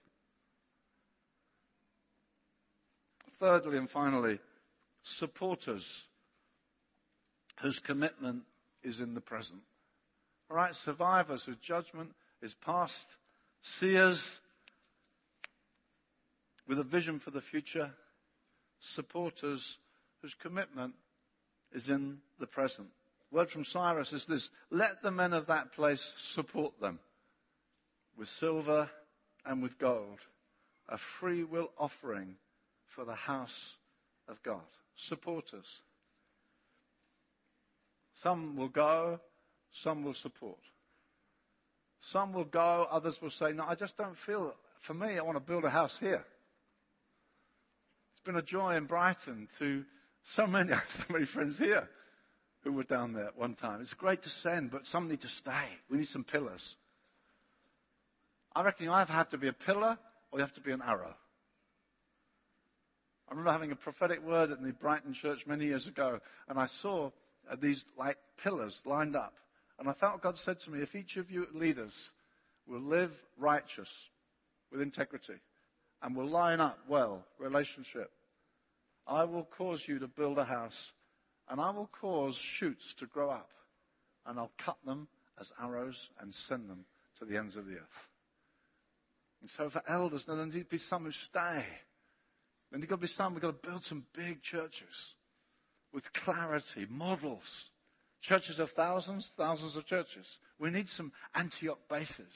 Thirdly and finally, supporters whose commitment is in the present. All right, survivors whose judgment is past, seers with a vision for the future, supporters whose commitment is in the present. Word from Cyrus is this let the men of that place support them with silver and with gold, a free will offering for the house of God. Supporters. Some will go, some will support. Some will go, others will say, No, I just don't feel, for me, I want to build a house here. It's been a joy in Brighton to so many, so many friends here who were down there at one time. It's great to send, but some need to stay. We need some pillars. I reckon you either have to be a pillar or you have to be an arrow. I remember having a prophetic word at the Brighton church many years ago, and I saw uh, these like pillars lined up. And I felt God said to me, if each of you leaders will live righteous with integrity, and will line up well, relationship, I will cause you to build a house and I will cause shoots to grow up and I'll cut them as arrows and send them to the ends of the earth. And so for elders, there need to be some who stay. Then there's got to be some, we've got to build some big churches with clarity, models. Churches of thousands, thousands of churches. We need some Antioch bases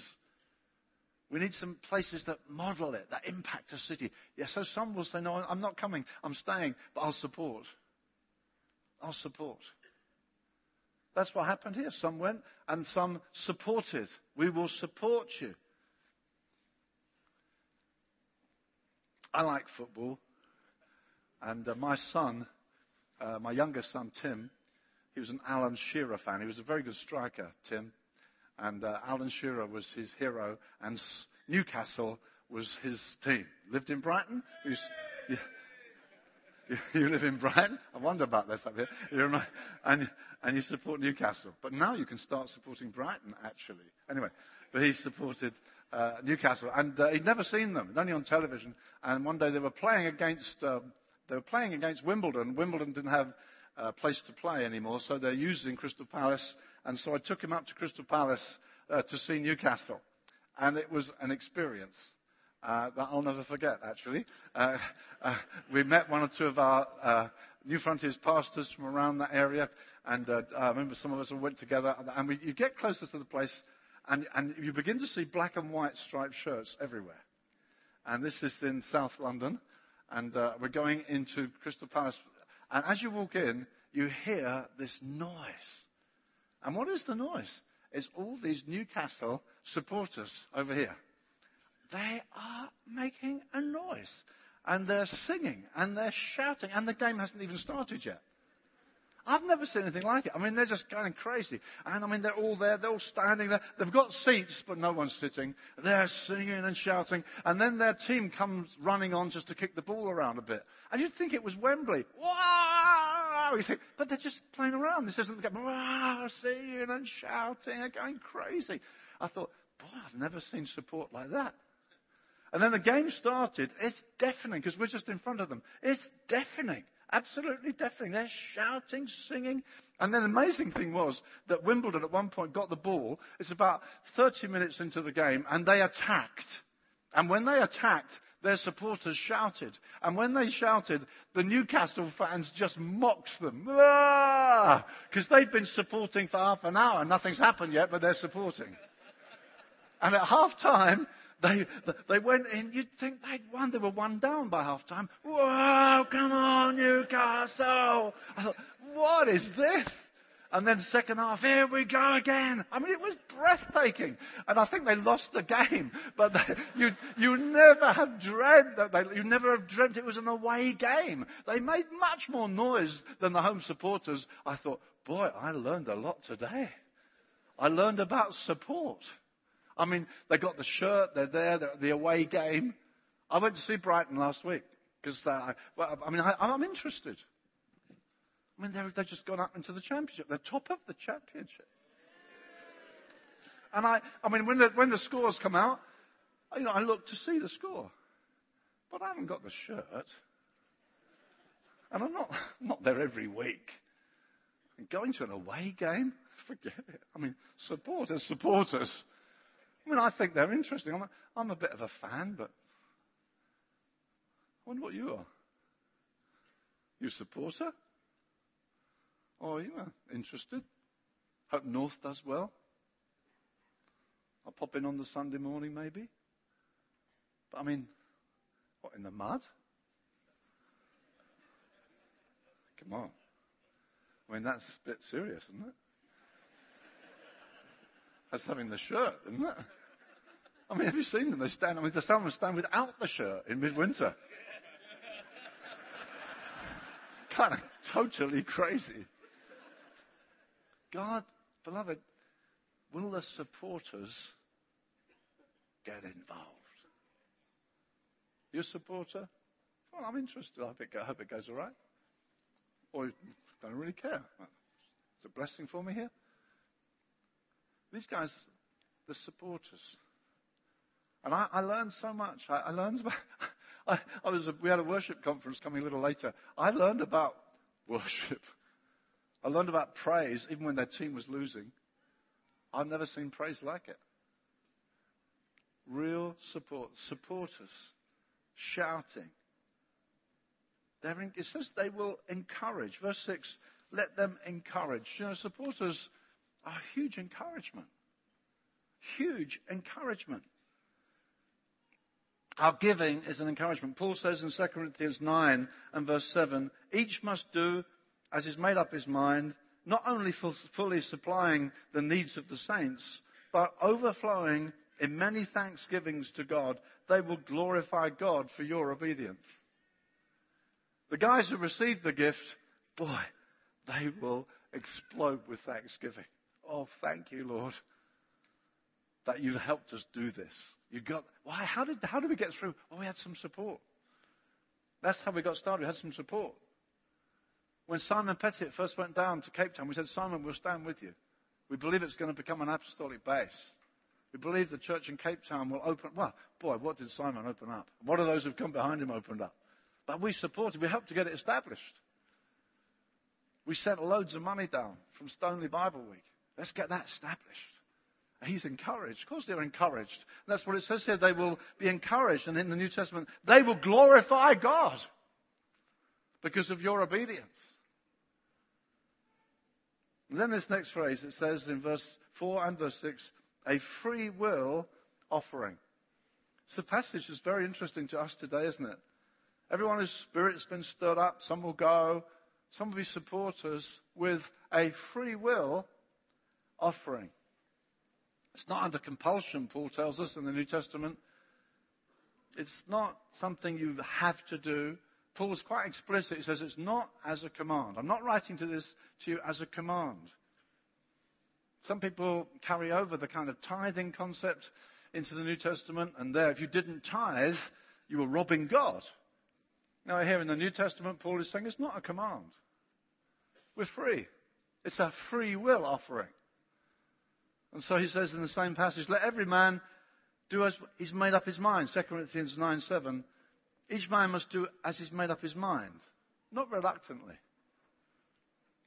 we need some places that model it, that impact a city. Yeah, so some will say, no, I'm not coming. I'm staying, but I'll support. I'll support. That's what happened here. Some went and some supported. We will support you. I like football. And uh, my son, uh, my youngest son, Tim, he was an Alan Shearer fan. He was a very good striker, Tim. And uh, Alan Shearer was his hero, and S- Newcastle was his team. Lived in Brighton. You, you, live in Brighton. I wonder about this up here. And, and you support Newcastle. But now you can start supporting Brighton, actually. Anyway, but he supported uh, Newcastle, and uh, he'd never seen them, only on television. And one day they were playing against uh, they were playing against Wimbledon. Wimbledon didn't have a place to play anymore, so they're using Crystal Palace. And so I took him up to Crystal Palace uh, to see Newcastle, and it was an experience. Uh, that I'll never forget, actually. Uh, uh, we met one or two of our uh, Newfrontiers pastors from around that area, and uh, I remember some of us all went together. And we, you get closer to the place, and, and you begin to see black and white striped shirts everywhere. And this is in South London, and uh, we're going into Crystal Palace. And as you walk in, you hear this noise. And what is the noise? It's all these Newcastle supporters over here. They are making a noise. And they're singing and they're shouting, and the game hasn't even started yet. I've never seen anything like it. I mean, they're just going crazy. And I mean, they're all there, they're all standing there. They've got seats, but no one's sitting. They're singing and shouting. And then their team comes running on just to kick the ball around a bit. And you'd think it was Wembley. Wow! You think, but they're just playing around. This isn't going, wow, singing and shouting They're going crazy. I thought, boy, I've never seen support like that. And then the game started. It's deafening because we're just in front of them. It's deafening. Absolutely deafening. They're shouting, singing. And then the amazing thing was that Wimbledon at one point got the ball. It's about 30 minutes into the game and they attacked. And when they attacked, their supporters shouted. And when they shouted, the Newcastle fans just mocked them. Because ah! they've been supporting for half an hour. And nothing's happened yet, but they're supporting. And at half time, they, they went in, you'd think they'd won. They were one down by half time. Whoa, come on, Newcastle. I thought, what is this? And then second half, here we go again. I mean, it was breathtaking. And I think they lost the game. But you, you never have dreamt that they, you never have dreamt it was an away game. They made much more noise than the home supporters. I thought, boy, I learned a lot today. I learned about support. I mean, they got the shirt, they're there, they're at the away game. I went to see Brighton last week because, uh, I mean, I, I'm interested. I mean, they've just gone up into the championship. They're top of the championship. And I, I mean, when the, when the scores come out, you know, I look to see the score. But I haven't got the shirt. And I'm not, not there every week. Going to an away game? Forget it. I mean, supporters, supporters. I mean, I think they're interesting. I'm a, I'm a bit of a fan, but I wonder what you are. You a supporter? Oh, or are you interested? Hope North does well. I'll pop in on the Sunday morning, maybe. But I mean, what, in the mud? Come on. I mean, that's a bit serious, isn't it? That's having the shirt, isn't it? I mean, have you seen them? They stand, I mean, some of them stand without the shirt in midwinter. kind of totally crazy. God, beloved, will the supporters get involved? Your supporter? Well, I'm interested. I, think, I hope it goes all right. Or don't really care. It's a blessing for me here. These guys, the supporters. And I, I learned so much. I, I learned about, I, I was, a, we had a worship conference coming a little later. I learned about worship. I learned about praise even when their team was losing. I've never seen praise like it. Real support, supporters, shouting. In, it says they will encourage. Verse 6, let them encourage. You know, supporters are huge encouragement. Huge encouragement. Our giving is an encouragement. Paul says in 2 Corinthians 9 and verse 7 each must do as is made up his mind, not only fully supplying the needs of the saints, but overflowing in many thanksgivings to God, they will glorify God for your obedience. The guys who received the gift, boy, they will explode with thanksgiving. Oh, thank you, Lord, that you've helped us do this. You got why? How did how did we get through? Well, we had some support. That's how we got started. We had some support. When Simon Pettit first went down to Cape Town, we said, Simon, we'll stand with you. We believe it's going to become an apostolic base. We believe the church in Cape Town will open. Well, boy, what did Simon open up? What are those who've come behind him opened up? But we supported. We helped to get it established. We sent loads of money down from Stoneleigh Bible Week. Let's get that established. He's encouraged. Of course, they're encouraged. That's what it says here. They will be encouraged. And in the New Testament, they will glorify God because of your obedience. And then this next phrase, it says in verse 4 and verse 6, a free will offering. So the passage is very interesting to us today, isn't it? Everyone whose spirit's been stirred up, some will go, some will be supporters with a free will offering. It's not under compulsion, Paul tells us in the New Testament. It's not something you have to do. Paul's quite explicit. He says it's not as a command. I'm not writing to this to you as a command. Some people carry over the kind of tithing concept into the New Testament, and there, if you didn't tithe, you were robbing God. Now, here in the New Testament, Paul is saying it's not a command. We're free. It's a free will offering. And so he says in the same passage, let every man do as he's made up his mind. 2 Corinthians 9 7. Each man must do as he's made up his mind, not reluctantly.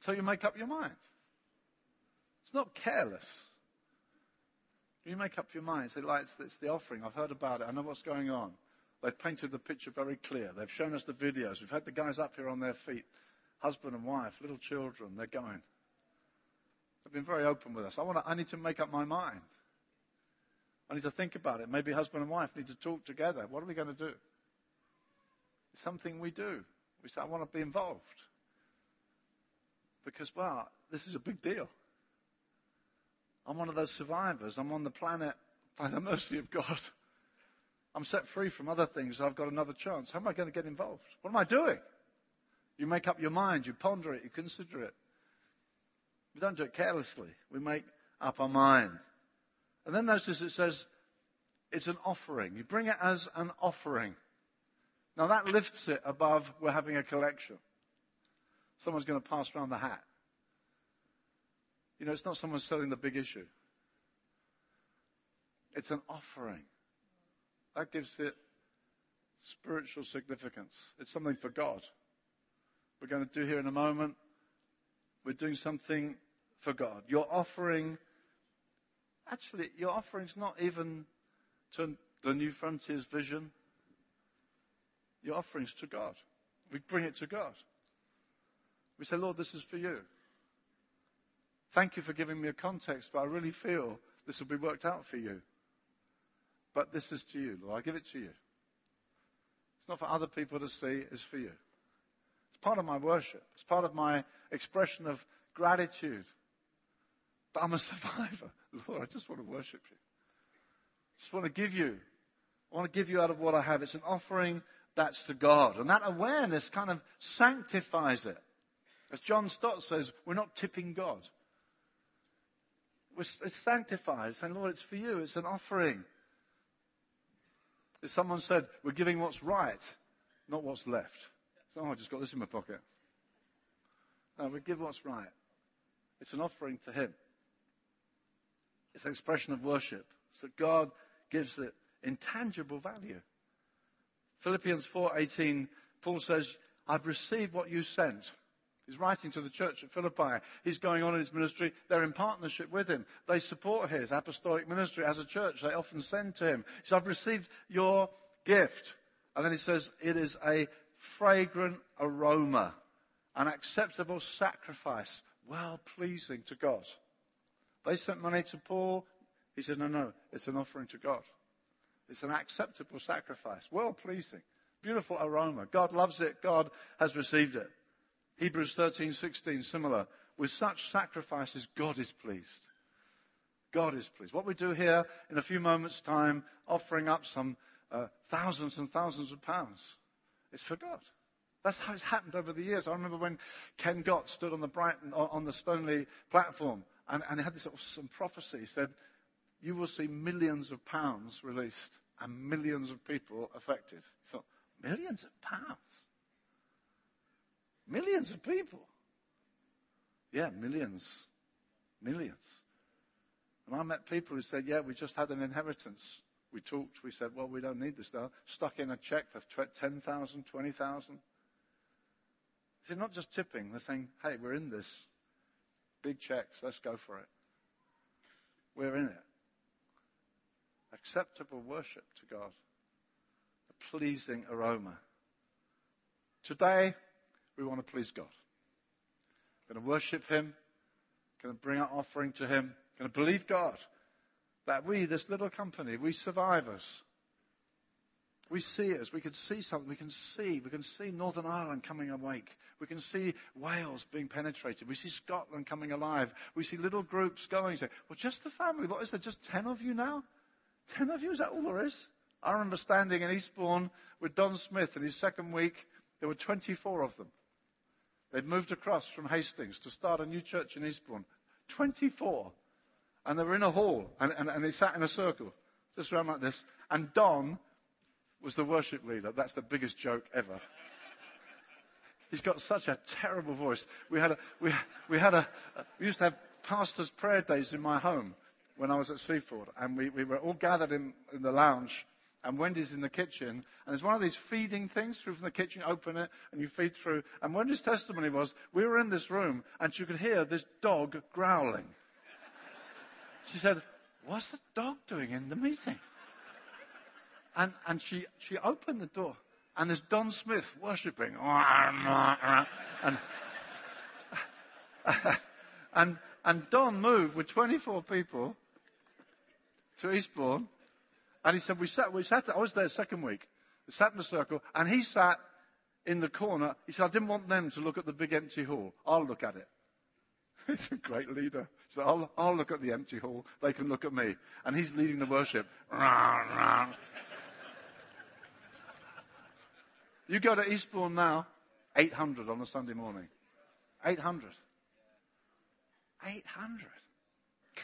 So you make up your mind. It's not careless. You make up your mind. Say, like, it's the offering. I've heard about it. I know what's going on. They've painted the picture very clear. They've shown us the videos. We've had the guys up here on their feet. Husband and wife, little children. They're going. They've been very open with us. I, want to, I need to make up my mind. I need to think about it. Maybe husband and wife need to talk together. What are we going to do? It's something we do. We say, I want to be involved. Because, well, this is a big deal. I'm one of those survivors. I'm on the planet by the mercy of God. I'm set free from other things. I've got another chance. How am I going to get involved? What am I doing? You make up your mind. You ponder it. You consider it. We don't do it carelessly. We make up our mind. And then notice it says it's an offering. You bring it as an offering. Now that lifts it above we're having a collection. Someone's going to pass around the hat. You know, it's not someone selling the big issue. It's an offering. That gives it spiritual significance. It's something for God. We're going to do here in a moment. We're doing something for God. Your offering, actually, your offering's not even to the Newfrontiers vision. Your offering's to God. We bring it to God. We say, Lord, this is for you. Thank you for giving me a context, but I really feel this will be worked out for you. But this is to you, Lord. I give it to you. It's not for other people to see, it's for you. It's part of my worship. It's part of my expression of gratitude but I'm a survivor. Lord, I just want to worship you. I just want to give you. I want to give you out of what I have. It's an offering that's to God. And that awareness kind of sanctifies it. As John Stott says, we're not tipping God. It sanctifies, saying, Lord, it's for you. It's an offering. As someone said, we're giving what's right, not what's left. So, oh, I just got this in my pocket. No, we give what's right. It's an offering to Him. It's an expression of worship. So God gives it intangible value. Philippians 4:18, Paul says, "I've received what you sent." He's writing to the church at Philippi. He's going on in his ministry. They're in partnership with him. They support his apostolic ministry as a church. They often send to him. So I've received your gift. And then he says, it is a fragrant aroma, an acceptable sacrifice, well pleasing to God. They sent money to Paul. He said, no, no, it's an offering to God. It's an acceptable sacrifice, well pleasing, beautiful aroma. God loves it. God has received it. Hebrews 13, 16, similar. with such sacrifices, God is pleased. God is pleased. What we do here in a few moments' time, offering up some uh, thousands and thousands of pounds, it's for God. That's how it's happened over the years. I remember when Ken Gott stood on the Brighton, on the Stoneleigh platform, and, and he had this awesome prophecy. He said, "You will see millions of pounds released and millions of people affected." He thought, millions of pounds, millions of people. Yeah, millions, millions. And I met people who said, "Yeah, we just had an inheritance." We talked. We said, "Well, we don't need this now." Stuck in a check for 10,000, 20,000. They're not just tipping, they're saying, hey, we're in this. Big checks, let's go for it. We're in it. Acceptable worship to God. A pleasing aroma. Today, we want to please God. We're going to worship Him. Going to bring our offering to Him. Going to believe God that we, this little company, we survivors, we see it we can see something. We can see. We can see Northern Ireland coming awake. We can see Wales being penetrated. We see Scotland coming alive. We see little groups going. Say, well, just the family. What is there? Just ten of you now? Ten of you? Is that all there is? I remember standing in Eastbourne with Don Smith in his second week. There were 24 of them. They'd moved across from Hastings to start a new church in Eastbourne. 24. And they were in a hall. And, and, and they sat in a circle, just around like this. And Don was the worship leader. That's the biggest joke ever. He's got such a terrible voice. We had a, we, we had a, we used to have pastors' prayer days in my home when I was at Seaford, and we, we were all gathered in, in the lounge, and Wendy's in the kitchen, and there's one of these feeding things through from the kitchen, open it, and you feed through. And Wendy's testimony was, we were in this room, and she could hear this dog growling. She said, what's the dog doing in the meeting? And, and she, she opened the door, and there's Don Smith worshipping. And, and, and Don moved with 24 people to Eastbourne, and he said, we sat, we sat, I was there second week, we sat in a circle, and he sat in the corner. He said, I didn't want them to look at the big empty hall. I'll look at it. He's a great leader. So I'll, I'll look at the empty hall. They can look at me. And he's leading the worship. You go to Eastbourne now, 800 on a Sunday morning. 800. 800.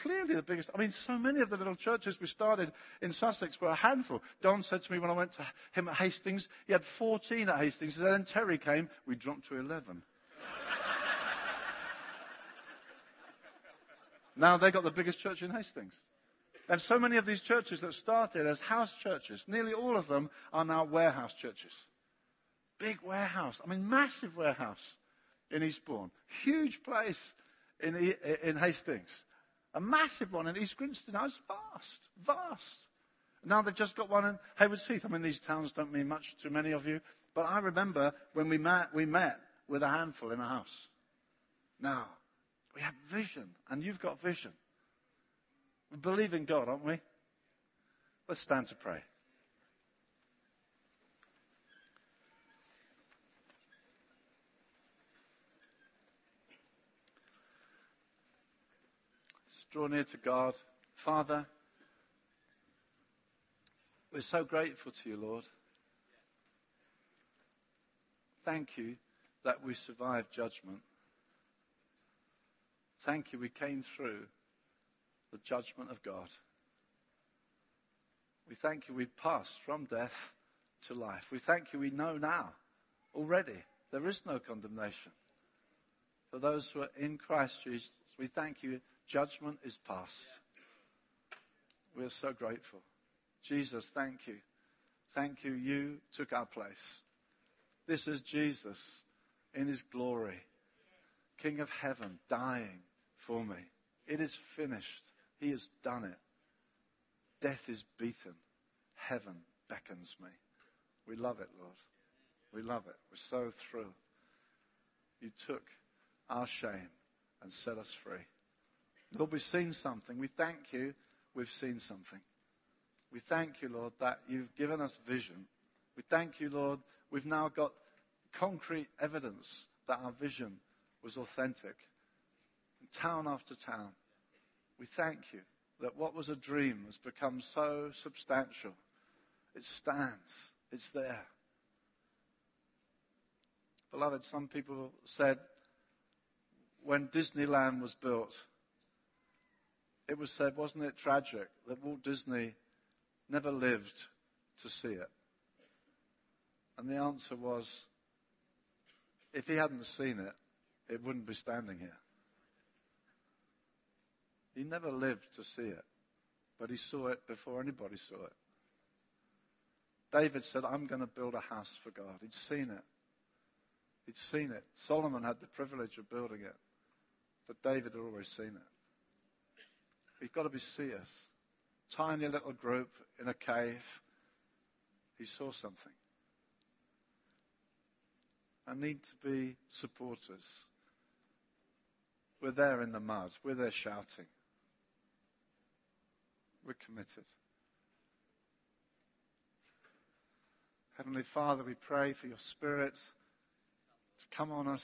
Clearly the biggest. I mean, so many of the little churches we started in Sussex were a handful. Don said to me when I went to him at Hastings, he had 14 at Hastings. And then Terry came, we dropped to 11. now they got the biggest church in Hastings. And so many of these churches that started as house churches, nearly all of them are now warehouse churches. Big warehouse. I mean, massive warehouse in Eastbourne. Huge place in, in Hastings. A massive one in East Grinstead. Now it's vast. Vast. Now they've just got one in Haywards Heath. I mean, these towns don't mean much to many of you. But I remember when we met, we met with a handful in a house. Now, we have vision, and you've got vision. We believe in God, aren't we? Let's stand to pray. Draw near to God. Father, we're so grateful to you, Lord. Thank you that we survived judgment. Thank you we came through the judgment of God. We thank you we've passed from death to life. We thank you we know now already there is no condemnation for those who are in Christ Jesus. We thank you Judgment is past. We're so grateful. Jesus, thank you. Thank you. You took our place. This is Jesus in his glory, King of heaven, dying for me. It is finished. He has done it. Death is beaten. Heaven beckons me. We love it, Lord. We love it. We're so thrilled. You took our shame and set us free. Lord, we've seen something. We thank you we've seen something. We thank you, Lord, that you've given us vision. We thank you, Lord, we've now got concrete evidence that our vision was authentic. town after town. We thank you that what was a dream has become so substantial. It stands. It's there. Beloved, some people said when Disneyland was built, it was said, wasn't it tragic that Walt Disney never lived to see it? And the answer was, if he hadn't seen it, it wouldn't be standing here. He never lived to see it, but he saw it before anybody saw it. David said, I'm going to build a house for God. He'd seen it. He'd seen it. Solomon had the privilege of building it, but David had always seen it. We've got to be seers. Tiny little group in a cave. He saw something. I need to be supporters. We're there in the mud. We're there shouting. We're committed. Heavenly Father, we pray for your Spirit to come on us.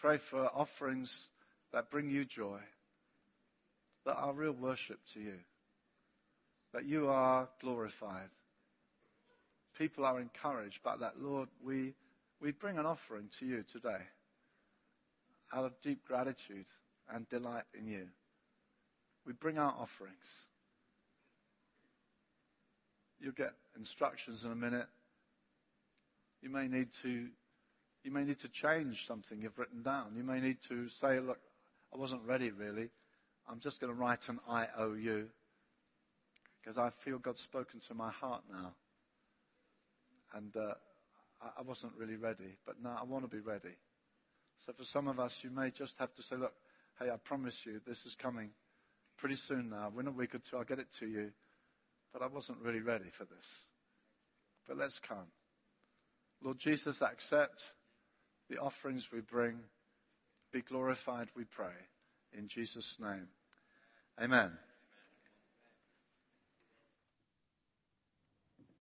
Pray for offerings that bring you joy, that are real worship to you, that you are glorified. People are encouraged by that, Lord, we, we bring an offering to you today out of deep gratitude and delight in you. We bring our offerings. You'll get instructions in a minute. You may need to you may need to change something you've written down. You may need to say, look, I wasn't ready really. I'm just going to write an IOU because I feel God's spoken to my heart now. And uh, I wasn't really ready, but now I want to be ready. So for some of us, you may just have to say, look, hey, I promise you this is coming pretty soon now. In a week or two, I'll get it to you. But I wasn't really ready for this. But let's come. Lord Jesus, accept the offerings we bring. Be glorified, we pray. In Jesus' name. Amen.